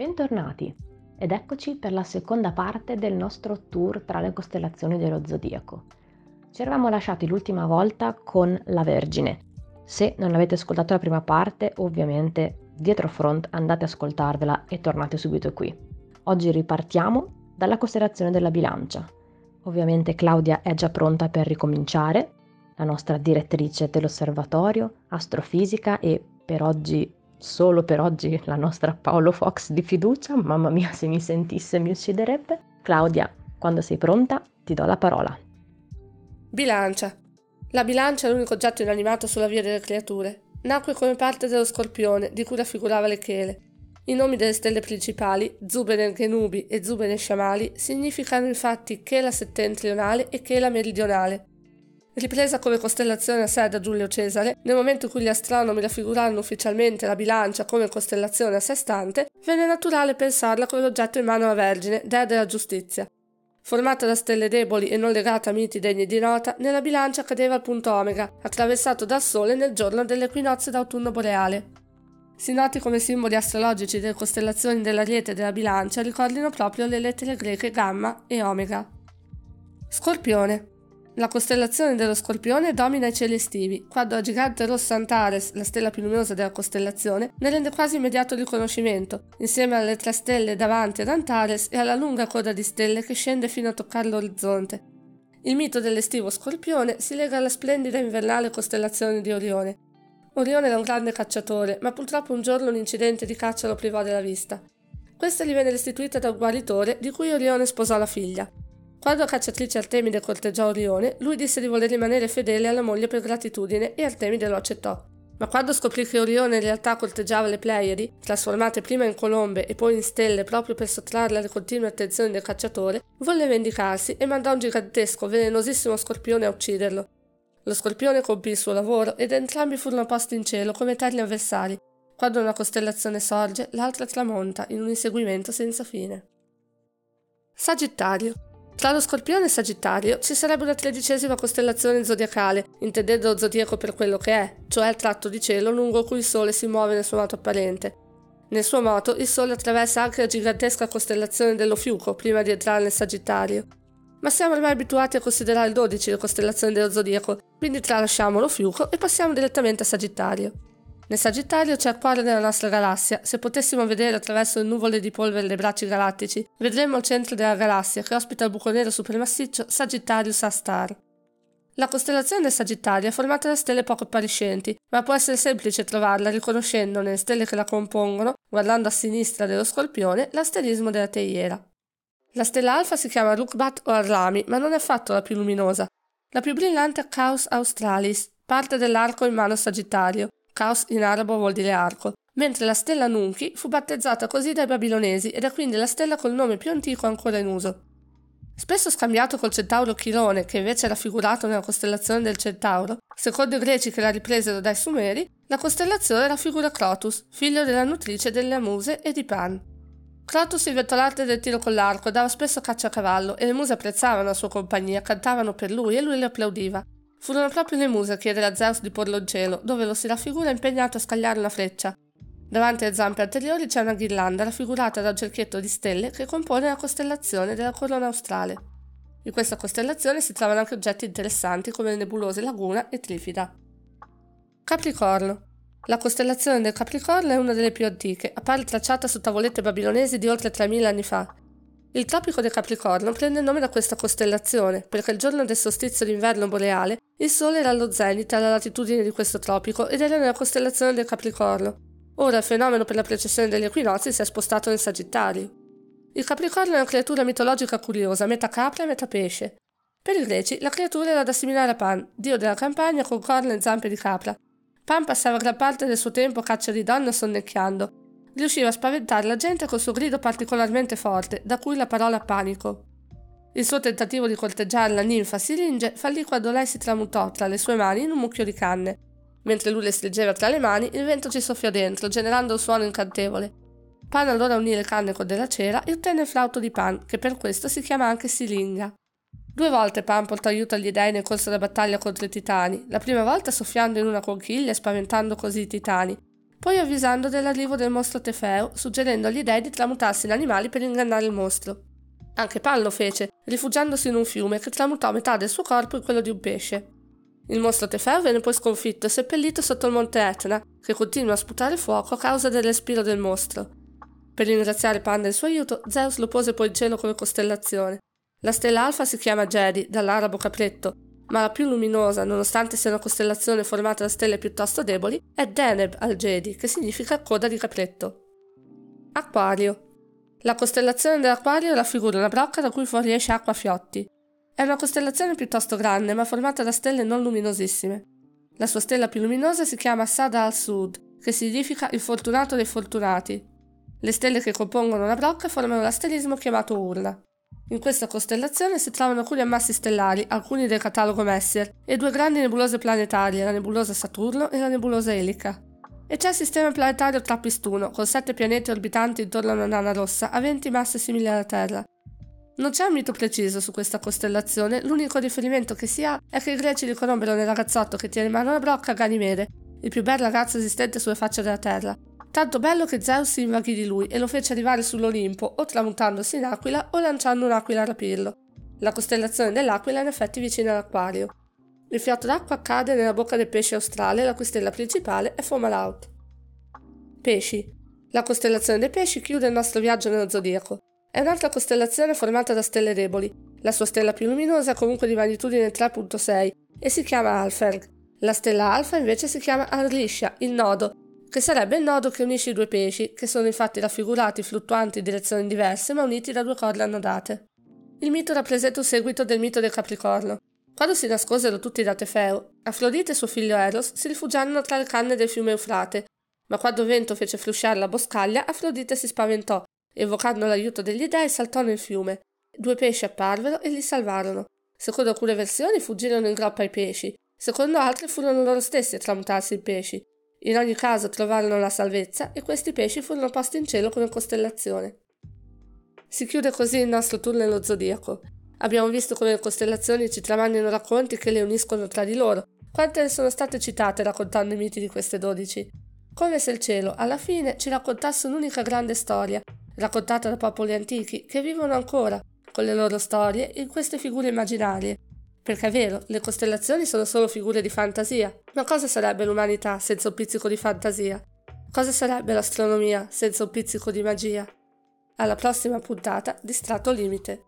Bentornati ed eccoci per la seconda parte del nostro tour tra le costellazioni dello zodiaco. Ci eravamo lasciati l'ultima volta con la Vergine. Se non avete ascoltato la prima parte, ovviamente dietro front andate ad ascoltarvela e tornate subito qui. Oggi ripartiamo dalla costellazione della bilancia. Ovviamente Claudia è già pronta per ricominciare, la nostra direttrice dell'osservatorio, astrofisica e per oggi solo per oggi la nostra Paolo Fox di fiducia, mamma mia se mi sentisse mi ucciderebbe. Claudia, quando sei pronta ti do la parola. Bilancia. La bilancia è l'unico oggetto inanimato sulla via delle creature. Nacque come parte dello scorpione, di cui raffigurava le chele. I nomi delle stelle principali, Zubene Genubi e Zubene Sciamali, significano infatti Chela settentrionale e Chela meridionale, Ripresa come costellazione a sé da Giulio Cesare, nel momento in cui gli astronomi raffigurarono ufficialmente la bilancia come costellazione a sé stante, venne naturale pensarla come l'oggetto in mano alla Vergine, dea della giustizia. Formata da stelle deboli e non legata a miti degni di nota, nella bilancia cadeva il punto Omega, attraversato dal Sole nel giorno dell'equinozio d'autunno boreale. Si noti come simboli astrologici delle costellazioni dell'Ariete e della bilancia ricordino proprio le lettere greche Gamma e Omega. Scorpione la costellazione dello Scorpione domina i cieli estivi, quando la gigante rossa Antares, la stella più luminosa della costellazione, ne rende quasi immediato riconoscimento, insieme alle tre stelle davanti ad Antares e alla lunga coda di stelle che scende fino a toccare l'orizzonte. Il mito dell'estivo Scorpione si lega alla splendida invernale costellazione di Orione. Orione era un grande cacciatore, ma purtroppo un giorno un incidente di caccia lo privò della vista. Questa gli venne restituita da un guaritore di cui Orione sposò la figlia. Quando cacciatrice Artemide corteggiò Orione, lui disse di voler rimanere fedele alla moglie per gratitudine e Artemide lo accettò. Ma quando scoprì che Orione in realtà corteggiava le Pleiadi, trasformate prima in colombe e poi in stelle proprio per sottrarle alle continue attenzioni del cacciatore, volle vendicarsi e mandò un gigantesco, velenosissimo scorpione a ucciderlo. Lo scorpione compì il suo lavoro ed entrambi furono posti in cielo come eterni avversari. Quando una costellazione sorge, l'altra tramonta in un inseguimento senza fine. Sagittario tra lo Scorpione e Sagittario ci sarebbe una tredicesima costellazione zodiacale, intendendo lo zodiaco per quello che è, cioè il tratto di cielo lungo cui il Sole si muove nel suo moto apparente. Nel suo moto il Sole attraversa anche la gigantesca costellazione dello Fiuco prima di entrare nel Sagittario. Ma siamo ormai abituati a considerare 12 le costellazioni dello zodiaco, quindi tralasciamo lo Fiuco e passiamo direttamente a Sagittario. Nel Sagittario c'è cuore della nostra galassia. Se potessimo vedere attraverso le nuvole di polvere dei bracci galattici, vedremmo il centro della galassia che ospita il buco nero supermassiccio Sagittarius A-Star. La costellazione del Sagittario è formata da stelle poco appariscenti, ma può essere semplice trovarla riconoscendo nelle stelle che la compongono, guardando a sinistra dello Scorpione, l'asterismo della teiera. La stella alfa si chiama Rukbat o Arlami, ma non è affatto la più luminosa. La più brillante è Caus Australis, parte dell'arco in mano Sagittario, Caos in arabo vuol dire arco, mentre la stella Nunchi fu battezzata così dai babilonesi ed è quindi la stella col nome più antico ancora in uso. Spesso scambiato col centauro Chirone, che invece è raffigurato nella costellazione del Centauro, secondo i greci che la ripresero dai Sumeri, la costellazione raffigura Crotus, figlio della nutrice delle Muse e di Pan. Crotus inventò l'arte del tiro con l'arco dava spesso caccia a cavallo e le muse apprezzavano la sua compagnia, cantavano per lui e lui le applaudiva. Furono proprio le muse a chiedere a Zeus di porlo in cielo, dove lo si raffigura impegnato a scagliare una freccia. Davanti alle zampe anteriori c'è una ghirlanda raffigurata da un cerchietto di stelle che compone la costellazione della corona australe. In questa costellazione si trovano anche oggetti interessanti come le nebulose Laguna e Trifida. Capricorno. La costellazione del Capricorno è una delle più antiche, appare tracciata su tavolette babilonesi di oltre 3000 anni fa il tropico del Capricorno prende il nome da questa costellazione, perché il giorno del solstizio d'inverno boreale il Sole era allo zenit alla latitudine di questo tropico ed era nella costellazione del Capricorno. Ora il fenomeno per la precessione degli equinozi si è spostato nel Sagittario. Il Capricorno è una creatura mitologica curiosa, metà capra e metà pesce. Per i greci la creatura era da assimilare a Pan, dio della campagna con corna e zampe di capra. Pan passava gran parte del suo tempo a caccia di donne sonnecchiando, riusciva a spaventare la gente col suo grido particolarmente forte, da cui la parola panico. Il suo tentativo di corteggiare la ninfa Siringe fallì quando lei si tramutò tra le sue mani in un mucchio di canne. Mentre lui le stringeva tra le mani, il vento ci soffiò dentro, generando un suono incantevole. Pan allora unì le canne con della cera e ottenne il flauto di Pan, che per questo si chiama anche Silinga. Due volte Pan portò aiuto agli dei nel corso della battaglia contro i titani, la prima volta soffiando in una conchiglia e spaventando così i titani, poi avvisando dell'arrivo del mostro Tefeo, suggerendo agli dei di tramutarsi in animali per ingannare il mostro. Anche Pan lo fece, rifugiandosi in un fiume che tramutò metà del suo corpo in quello di un pesce. Il mostro Tefeo venne poi sconfitto e seppellito sotto il monte Etna, che continua a sputare fuoco a causa del respiro del mostro. Per ringraziare Pan del suo aiuto, Zeus lo pose poi in cielo come costellazione. La stella alfa si chiama Jedi, dall'arabo capretto, ma la più luminosa, nonostante sia una costellazione formata da stelle piuttosto deboli, è Deneb al-Jedi, che significa coda di capretto. Acquario. La costellazione dell'Acquario raffigura una brocca da cui fuoriesce acqua a fiotti. È una costellazione piuttosto grande, ma formata da stelle non luminosissime. La sua stella più luminosa si chiama Sada al-Sud, che significa il fortunato dei fortunati. Le stelle che compongono la brocca formano l'asterismo chiamato Urla. In questa costellazione si trovano alcuni ammassi stellari, alcuni del catalogo Messier, e due grandi nebulose planetarie, la nebulosa Saturno e la nebulosa Elica. E c'è il sistema planetario Trappistuno, con sette pianeti orbitanti intorno a una nana rossa, aventi masse simili alla Terra. Non c'è un mito preciso su questa costellazione, l'unico riferimento che si ha è che i greci riconobbero nel ragazzotto che tiene in mano la brocca Ganimede, il più bel ragazzo esistente sulla faccia della terra. Tanto bello che Zeus si invaghì di lui e lo fece arrivare sull'Olimpo, o tramutandosi in aquila o lanciando un'aquila a rapirlo. La costellazione dell'aquila è in effetti vicina all'acquario. Il fiato d'acqua cade nella bocca del pesce australe, la cui stella principale è Fomalhaut. Pesci. La costellazione dei pesci chiude il nostro viaggio nello zodiaco. È un'altra costellazione formata da stelle deboli. La sua stella più luminosa è comunque di magnitudine 3.6 e si chiama Alferg. La stella alfa invece si chiama Arliscia, il nodo, che sarebbe il nodo che unisce i due pesci, che sono infatti raffigurati fluttuanti in direzioni diverse ma uniti da due corde annodate. Il mito rappresenta un seguito del mito del Capricorno. Quando si nascosero tutti da Tefeo, Afrodite e suo figlio Eros si rifugiarono tra le canne del fiume Eufrate, ma quando vento fece frusciare la boscaglia, Afrodite si spaventò Evocando l'aiuto degli dei, saltò nel fiume. Due pesci apparvero e li salvarono. Secondo alcune versioni fuggirono in groppa ai pesci, secondo altre furono loro stessi a tramutarsi in pesci. In ogni caso trovarono la salvezza e questi pesci furono posti in cielo come costellazione. Si chiude così il nostro tour nello zodiaco. Abbiamo visto come le costellazioni ci tramandino racconti che le uniscono tra di loro. Quante ne sono state citate raccontando i miti di queste dodici? Come se il cielo, alla fine, ci raccontasse un'unica grande storia, raccontata da popoli antichi che vivono ancora, con le loro storie, in queste figure immaginarie. Perché è vero, le costellazioni sono solo figure di fantasia, ma cosa sarebbe l'umanità senza un pizzico di fantasia? Cosa sarebbe l'astronomia senza un pizzico di magia? Alla prossima puntata di Strato Limite.